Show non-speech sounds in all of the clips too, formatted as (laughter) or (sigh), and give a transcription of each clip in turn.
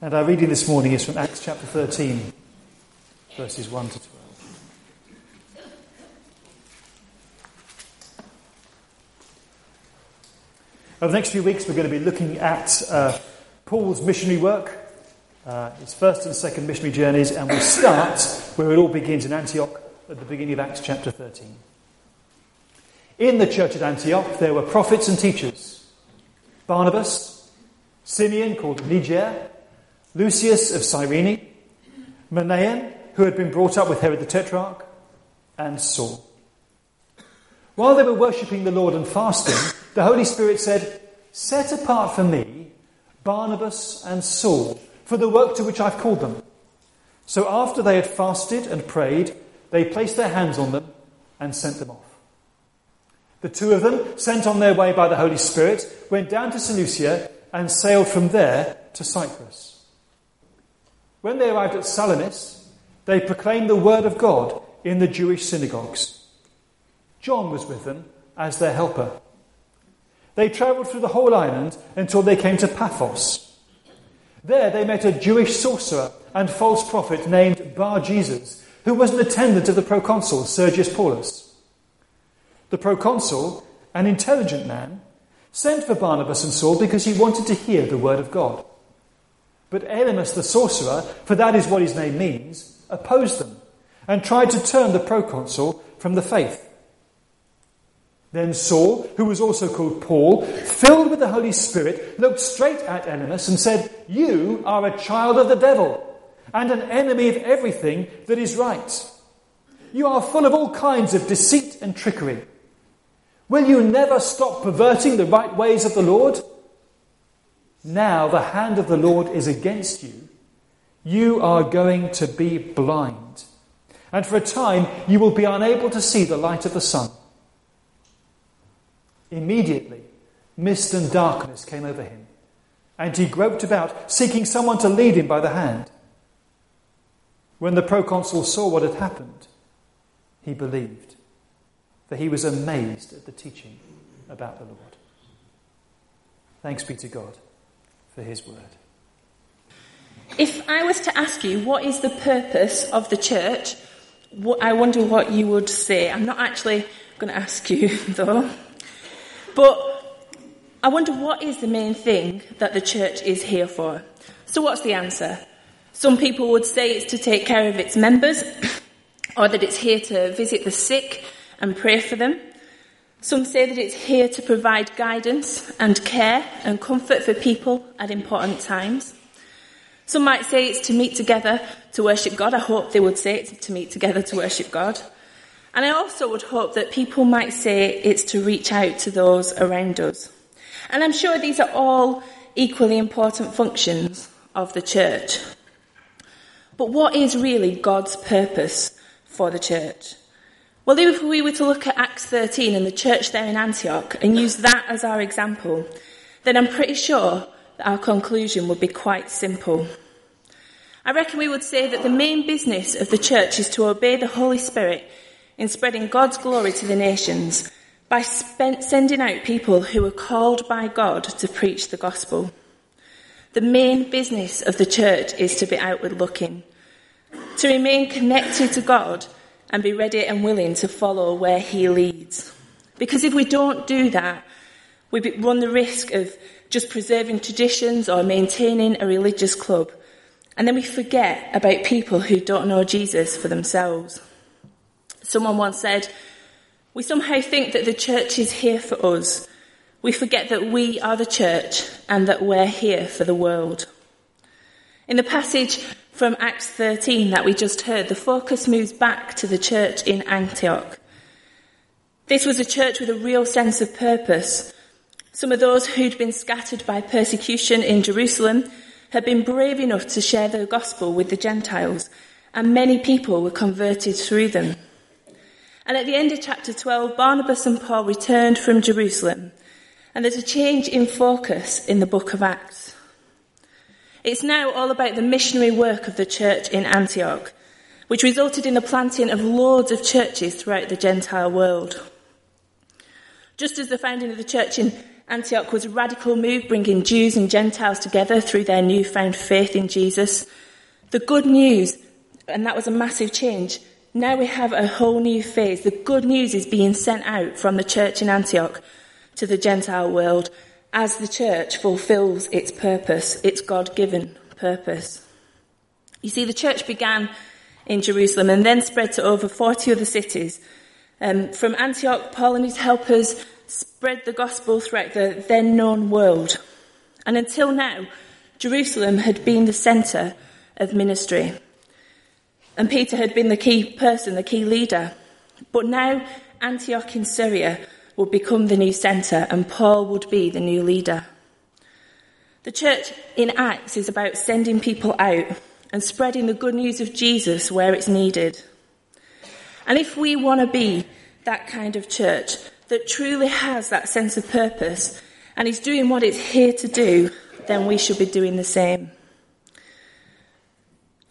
And our reading this morning is from Acts chapter 13, verses 1 to 12. Over the next few weeks, we're going to be looking at uh, Paul's missionary work, uh, his first and second missionary journeys, and we start where it all begins in Antioch at the beginning of Acts chapter 13. In the church at Antioch, there were prophets and teachers Barnabas, Simeon called Niger, Lucius of Cyrene, Manaen, who had been brought up with Herod the Tetrarch, and Saul. While they were worshipping the Lord and fasting, the Holy Spirit said, Set apart for me Barnabas and Saul for the work to which I've called them. So after they had fasted and prayed, they placed their hands on them and sent them off. The two of them, sent on their way by the Holy Spirit, went down to Seleucia and sailed from there to Cyprus. When they arrived at Salamis, they proclaimed the word of God in the Jewish synagogues. John was with them as their helper. They travelled through the whole island until they came to Paphos. There they met a Jewish sorcerer and false prophet named Bar Jesus, who was an attendant of the proconsul Sergius Paulus. The proconsul, an intelligent man, sent for Barnabas and Saul because he wanted to hear the word of God. But Elymas the sorcerer, for that is what his name means, opposed them and tried to turn the proconsul from the faith. Then Saul, who was also called Paul, filled with the Holy Spirit, looked straight at Elymas and said, You are a child of the devil and an enemy of everything that is right. You are full of all kinds of deceit and trickery. Will you never stop perverting the right ways of the Lord? Now the hand of the Lord is against you. You are going to be blind. And for a time you will be unable to see the light of the sun. Immediately, mist and darkness came over him, and he groped about, seeking someone to lead him by the hand. When the proconsul saw what had happened, he believed for he was amazed at the teaching about the Lord. Thanks be to God for his word. If I was to ask you what is the purpose of the church, I wonder what you would say. I'm not actually going to ask you, (laughs) though. But I wonder what is the main thing that the church is here for. So, what's the answer? Some people would say it's to take care of its members, (coughs) or that it's here to visit the sick and pray for them. Some say that it's here to provide guidance and care and comfort for people at important times. Some might say it's to meet together to worship God. I hope they would say it's to meet together to worship God. And I also would hope that people might say it's to reach out to those around us. And I'm sure these are all equally important functions of the church. But what is really God's purpose for the church? Well, if we were to look at Acts 13 and the church there in Antioch and use that as our example, then I'm pretty sure that our conclusion would be quite simple. I reckon we would say that the main business of the church is to obey the Holy Spirit in spreading God's glory to the nations by sending out people who are called by God to preach the gospel. The main business of the church is to be outward looking, to remain connected to God and be ready and willing to follow where He leads. Because if we don't do that, we run the risk of just preserving traditions or maintaining a religious club. And then we forget about people who don't know Jesus for themselves. Someone once said, We somehow think that the church is here for us. We forget that we are the church and that we're here for the world. In the passage from Acts 13 that we just heard, the focus moves back to the church in Antioch. This was a church with a real sense of purpose. Some of those who'd been scattered by persecution in Jerusalem had been brave enough to share the gospel with the Gentiles, and many people were converted through them. And at the end of chapter 12, Barnabas and Paul returned from Jerusalem, and there's a change in focus in the book of Acts. It's now all about the missionary work of the church in Antioch, which resulted in the planting of loads of churches throughout the Gentile world. Just as the founding of the church in Antioch was a radical move, bringing Jews and Gentiles together through their newfound faith in Jesus. The good news, and that was a massive change. Now we have a whole new phase. The good news is being sent out from the church in Antioch to the Gentile world as the church fulfills its purpose, its God given purpose. You see, the church began in Jerusalem and then spread to over 40 other cities. Um, from Antioch, Paul and his helpers spread the gospel throughout the then known world. And until now, Jerusalem had been the centre of ministry. And Peter had been the key person, the key leader. But now Antioch in Syria would become the new centre and Paul would be the new leader. The church in Acts is about sending people out and spreading the good news of Jesus where it's needed. And if we want to be that kind of church that truly has that sense of purpose and is doing what it's here to do, then we should be doing the same.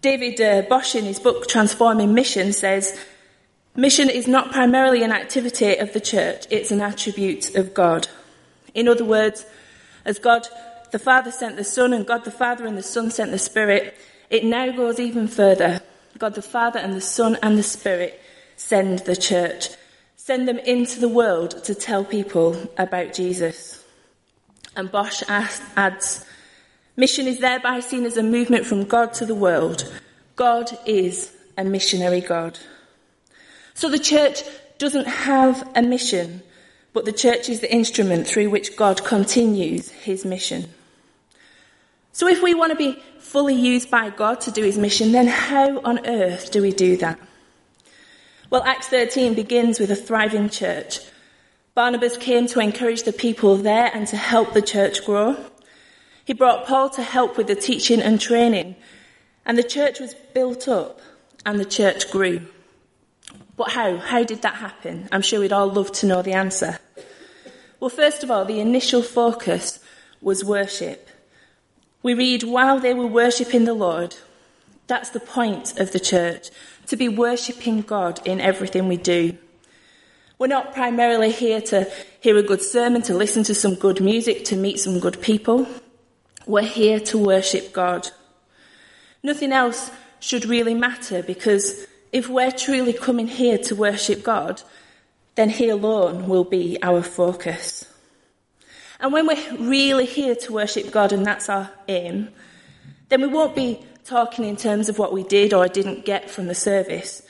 David uh, Bosch, in his book Transforming Mission, says mission is not primarily an activity of the church, it's an attribute of God. In other words, as God the Father sent the Son, and God the Father and the Son sent the Spirit, it now goes even further. God the Father and the Son and the Spirit send the church, send them into the world to tell people about Jesus. And Bosch adds, Mission is thereby seen as a movement from God to the world. God is a missionary God. So the church doesn't have a mission, but the church is the instrument through which God continues his mission. So if we want to be fully used by God to do his mission, then how on earth do we do that? Well, Acts 13 begins with a thriving church. Barnabas came to encourage the people there and to help the church grow. He brought Paul to help with the teaching and training, and the church was built up and the church grew. But how? How did that happen? I'm sure we'd all love to know the answer. Well, first of all, the initial focus was worship. We read, while they were worshipping the Lord, that's the point of the church, to be worshipping God in everything we do. We're not primarily here to hear a good sermon, to listen to some good music, to meet some good people. We're here to worship God. Nothing else should really matter because if we're truly coming here to worship God, then He alone will be our focus. And when we're really here to worship God and that's our aim, then we won't be talking in terms of what we did or didn't get from the service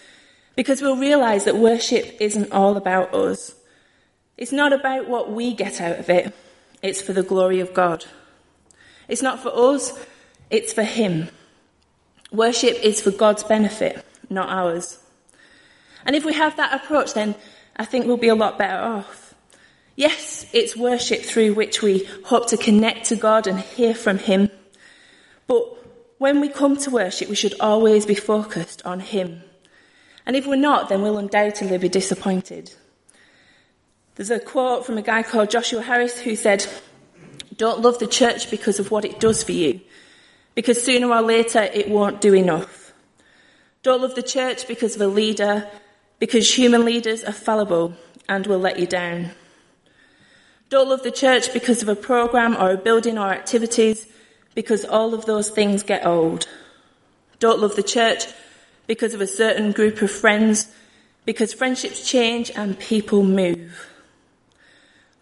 because we'll realise that worship isn't all about us. It's not about what we get out of it, it's for the glory of God. It's not for us, it's for Him. Worship is for God's benefit, not ours. And if we have that approach, then I think we'll be a lot better off. Yes, it's worship through which we hope to connect to God and hear from Him. But when we come to worship, we should always be focused on Him. And if we're not, then we'll undoubtedly be disappointed. There's a quote from a guy called Joshua Harris who said, don't love the church because of what it does for you, because sooner or later it won't do enough. Don't love the church because of a leader, because human leaders are fallible and will let you down. Don't love the church because of a program or a building or activities, because all of those things get old. Don't love the church because of a certain group of friends, because friendships change and people move.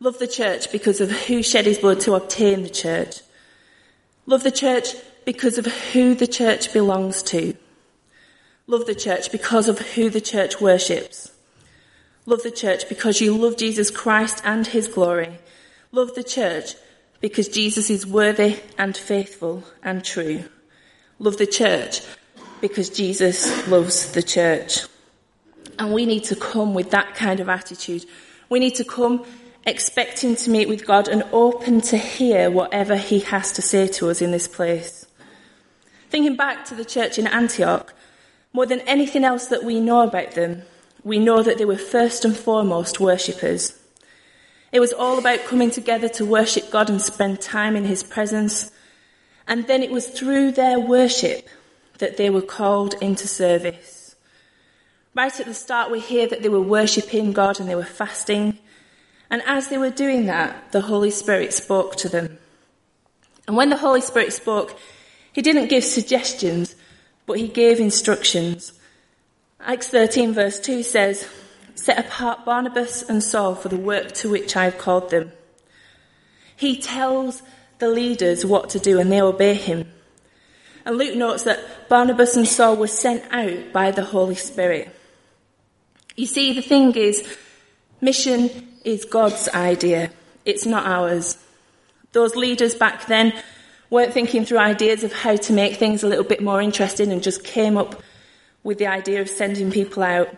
Love the church because of who shed his blood to obtain the church. Love the church because of who the church belongs to. Love the church because of who the church worships. Love the church because you love Jesus Christ and his glory. Love the church because Jesus is worthy and faithful and true. Love the church because Jesus loves the church. And we need to come with that kind of attitude. We need to come expecting to meet with God and open to hear whatever He has to say to us in this place. Thinking back to the church in Antioch, more than anything else that we know about them, we know that they were first and foremost worshippers. It was all about coming together to worship God and spend time in His presence. And then it was through their worship that they were called into service. Right at the start, we hear that they were worshipping God and they were fasting. And as they were doing that, the Holy Spirit spoke to them. And when the Holy Spirit spoke, he didn't give suggestions, but he gave instructions. Acts 13 verse 2 says, Set apart Barnabas and Saul for the work to which I have called them. He tells the leaders what to do and they obey him. And Luke notes that Barnabas and Saul were sent out by the Holy Spirit. You see, the thing is, mission is God's idea. It's not ours. Those leaders back then weren't thinking through ideas of how to make things a little bit more interesting and just came up with the idea of sending people out.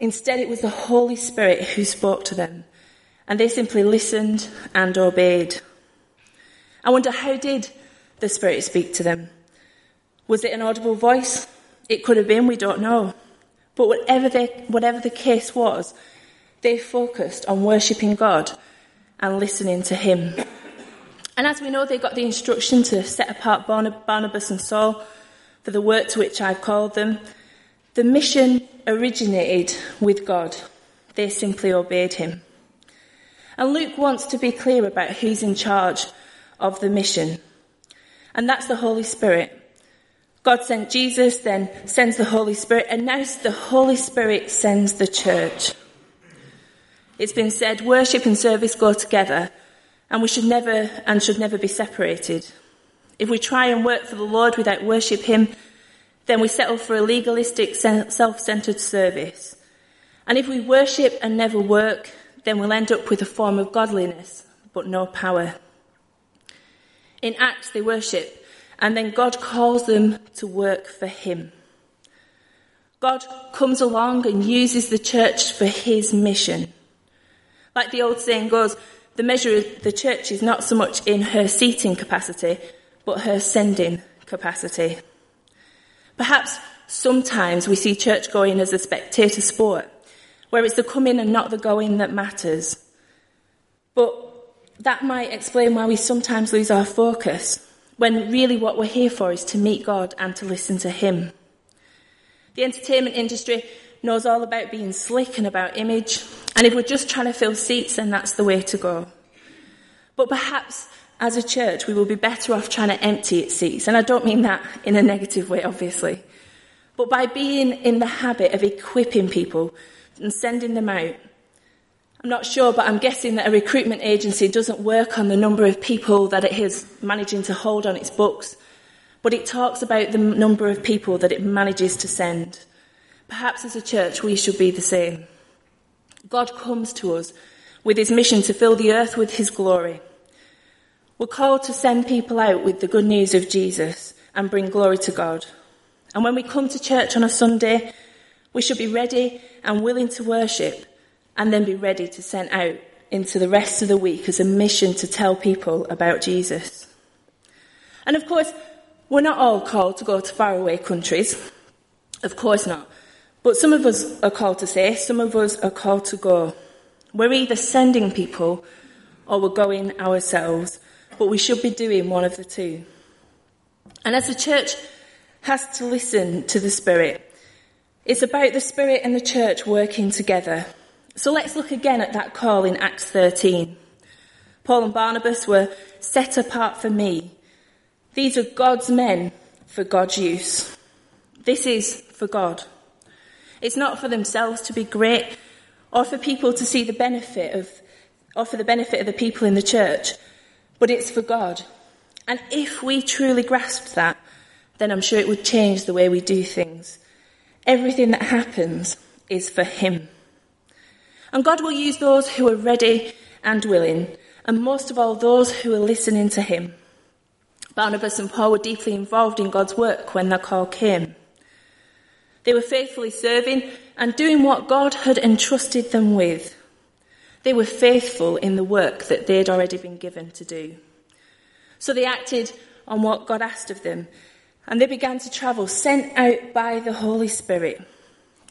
Instead, it was the Holy Spirit who spoke to them, and they simply listened and obeyed. I wonder how did the Spirit speak to them? Was it an audible voice? It could have been, we don't know. But whatever, they, whatever the case was, they focused on worshipping God and listening to Him. And as we know, they got the instruction to set apart Barnabas and Saul for the work to which I've called them. The mission originated with God. They simply obeyed him. And Luke wants to be clear about who's in charge of the mission. And that's the Holy Spirit. God sent Jesus, then sends the Holy Spirit, and now the Holy Spirit sends the church. It's been said worship and service go together, and we should never and should never be separated. If we try and work for the Lord without worship Him, then we settle for a legalistic, self-centered service. And if we worship and never work, then we'll end up with a form of godliness, but no power. In Acts, they worship, and then God calls them to work for Him. God comes along and uses the church for His mission. Like the old saying goes, the measure of the church is not so much in her seating capacity, but her sending capacity. Perhaps sometimes we see church going as a spectator sport, where it's the coming and not the going that matters. But that might explain why we sometimes lose our focus, when really what we're here for is to meet God and to listen to Him. The entertainment industry knows all about being slick and about image, and if we're just trying to fill seats, then that's the way to go. But perhaps as a church, we will be better off trying to empty its seats. And I don't mean that in a negative way, obviously. But by being in the habit of equipping people and sending them out. I'm not sure, but I'm guessing that a recruitment agency doesn't work on the number of people that it is managing to hold on its books, but it talks about the number of people that it manages to send. Perhaps as a church, we should be the same. God comes to us with his mission to fill the earth with his glory. We're called to send people out with the good news of Jesus and bring glory to God. And when we come to church on a Sunday, we should be ready and willing to worship and then be ready to send out into the rest of the week as a mission to tell people about Jesus. And of course, we're not all called to go to faraway countries. Of course not. But some of us are called to say, some of us are called to go. We're either sending people or we're going ourselves, but we should be doing one of the two. And as the church has to listen to the Spirit, it's about the Spirit and the church working together. So let's look again at that call in Acts 13. Paul and Barnabas were set apart for me. These are God's men for God's use. This is for God. It's not for themselves to be great or for people to see the benefit of, or for the benefit of the people in the church, but it's for God. And if we truly grasped that, then I'm sure it would change the way we do things. Everything that happens is for Him. And God will use those who are ready and willing, and most of all, those who are listening to Him. Barnabas and Paul were deeply involved in God's work when the call came. They were faithfully serving and doing what God had entrusted them with. They were faithful in the work that they had already been given to do. So they acted on what God asked of them, and they began to travel, sent out by the Holy Spirit.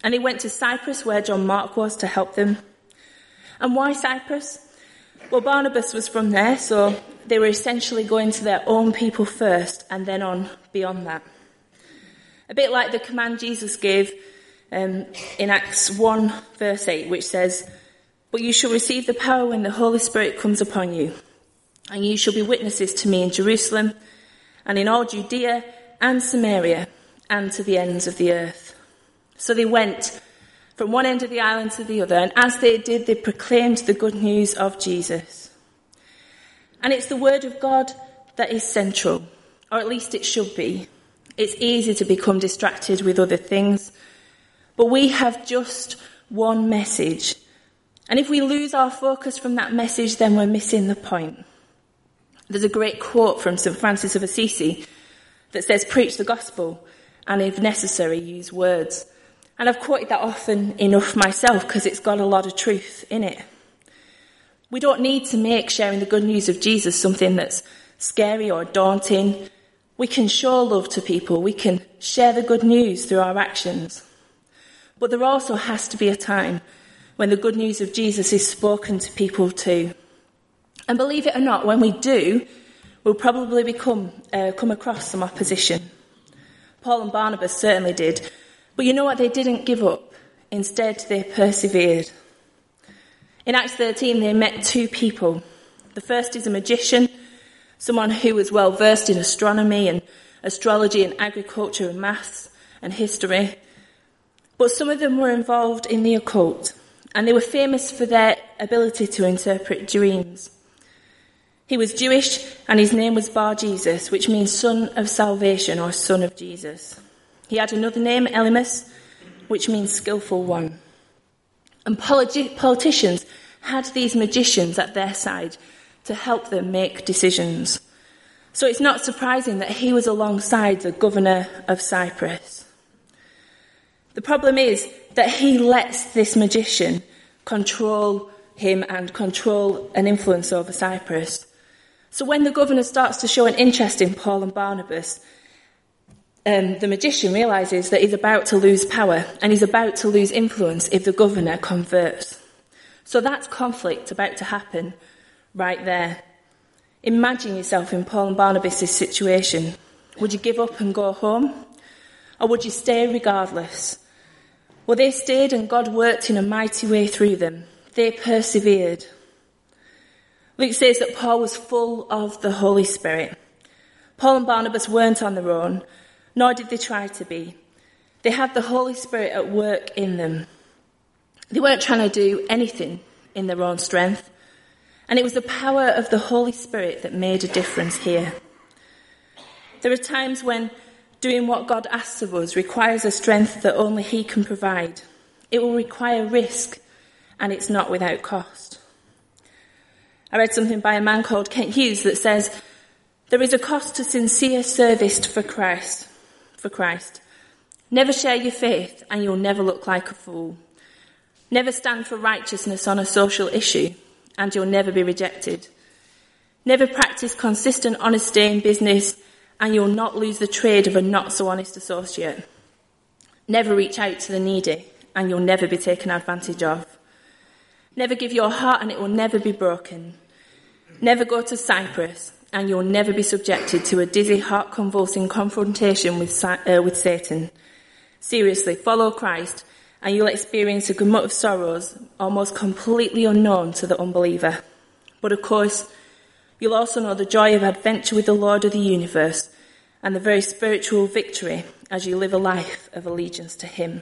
And they went to Cyprus, where John Mark was, to help them. And why Cyprus? Well, Barnabas was from there, so they were essentially going to their own people first, and then on beyond that. A bit like the command Jesus gave um, in Acts 1, verse 8, which says, But But you shall receive the power when the Holy Spirit comes upon you, and you shall be witnesses to me in Jerusalem and in all Judea and Samaria and to the ends of the earth. So they went from one end of the island to the other, and as they did, they proclaimed the good news of Jesus. And it's the word of God that is central, or at least it should be. It's easy to become distracted with other things, but we have just one message. And if we lose our focus from that message, then we're missing the point. There's a great quote from St. Francis of Assisi that says, Preach the gospel, and if necessary, use words. And I've quoted that often enough myself because it's got a lot of truth in it. We don't need to make sharing the good news of Jesus something that's scary or daunting. We can show love to people. We can share the good news through our actions. But there also has to be a time when the good news of Jesus is spoken to people too. And believe it or not, when we do, we'll probably become, uh, come across some opposition. Paul and Barnabas certainly did. But you know what? They didn't give up. Instead, they persevered. In Acts 13, they met two people. The first is a magician, someone who was well versed in astronomy and astrology and agriculture and maths and history. But some of them were involved in the occult, and they were famous for their ability to interpret dreams. He was Jewish, and his name was Bar Jesus, which means son of salvation or son of Jesus. He had another name, Elymas, which means skillful one. And politi- politicians had these magicians at their side to help them make decisions. So it's not surprising that he was alongside the governor of Cyprus. The problem is that he lets this magician control him and control an influence over Cyprus. So when the governor starts to show an interest in Paul and Barnabas, um, the magician realizes that he's about to lose power and he's about to lose influence if the governor converts. So that's conflict about to happen right there. Imagine yourself in Paul and Barnabas' situation. Would you give up and go home? Or would you stay regardless? Well, they stayed and God worked in a mighty way through them. They persevered. Luke says that Paul was full of the Holy Spirit. Paul and Barnabas weren't on their own, nor did they try to be. They had the Holy Spirit at work in them. They weren't trying to do anything in their own strength. And it was the power of the Holy Spirit that made a difference here. There are times when doing what God asks of us requires a strength that only He can provide. It will require risk, and it's not without cost. I read something by a man called Kent Hughes that says, There is a cost to sincere service for Christ for Christ. Never share your faith and you'll never look like a fool. Never stand for righteousness on a social issue and you'll never be rejected. Never practice consistent honesty in business and you'll not lose the trade of a not so honest associate. Never reach out to the needy and you'll never be taken advantage of. Never give your heart and it will never be broken. Never go to Cyprus and you'll never be subjected to a dizzy, heart convulsing confrontation with, uh, with Satan. Seriously, follow Christ and you'll experience a gamut of sorrows almost completely unknown to the unbeliever. But of course, you'll also know the joy of adventure with the Lord of the universe and the very spiritual victory as you live a life of allegiance to Him.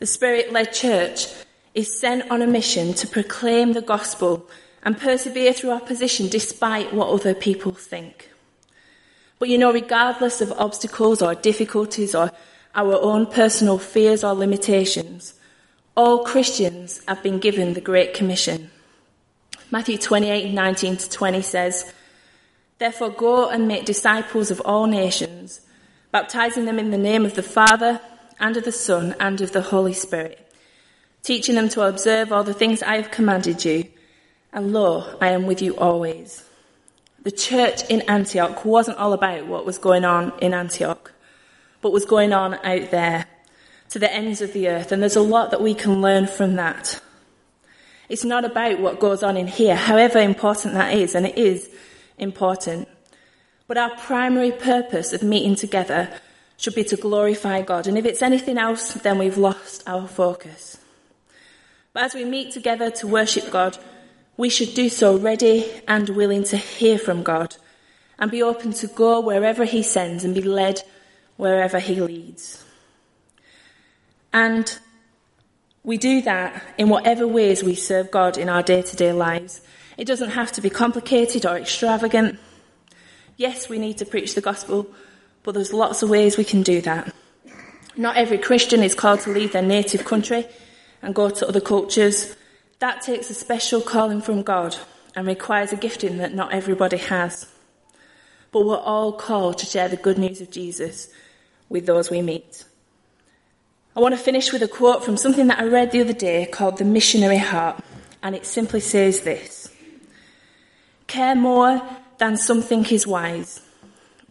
The Spirit led church is sent on a mission to proclaim the gospel and persevere through opposition despite what other people think. But you know, regardless of obstacles or difficulties or our own personal fears or limitations, all Christians have been given the Great Commission. Matthew 28, 19 to 20 says, Therefore go and make disciples of all nations, baptizing them in the name of the Father, and of the Son, and of the Holy Spirit, teaching them to observe all the things I have commanded you and lo, I am with you always. The church in Antioch wasn't all about what was going on in Antioch, but was going on out there to the ends of the earth. And there's a lot that we can learn from that. It's not about what goes on in here, however important that is, and it is important. But our primary purpose of meeting together should be to glorify God. And if it's anything else, then we've lost our focus. But as we meet together to worship God, we should do so ready and willing to hear from God and be open to go wherever He sends and be led wherever He leads. And we do that in whatever ways we serve God in our day to day lives. It doesn't have to be complicated or extravagant. Yes, we need to preach the gospel, but there's lots of ways we can do that. Not every Christian is called to leave their native country and go to other cultures. That takes a special calling from God and requires a gifting that not everybody has. But we're all called to share the good news of Jesus with those we meet. I want to finish with a quote from something that I read the other day called The Missionary Heart, and it simply says this Care more than some think is wise,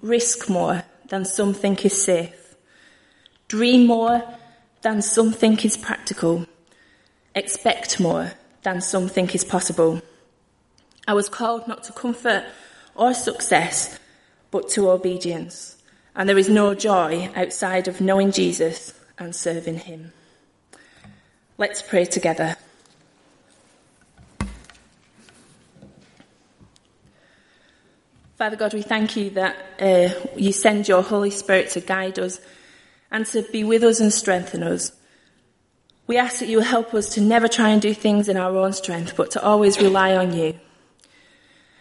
risk more than some think is safe, dream more than some think is practical, expect more than some think is possible. I was called not to comfort or success, but to obedience. And there is no joy outside of knowing Jesus and serving Him. Let's pray together. Father God, we thank you that uh, you send your Holy Spirit to guide us and to be with us and strengthen us. We ask that you help us to never try and do things in our own strength, but to always rely on you.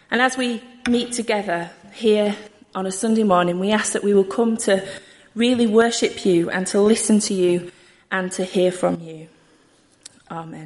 And as we meet together here on a Sunday morning, we ask that we will come to really worship you and to listen to you and to hear from you. Amen.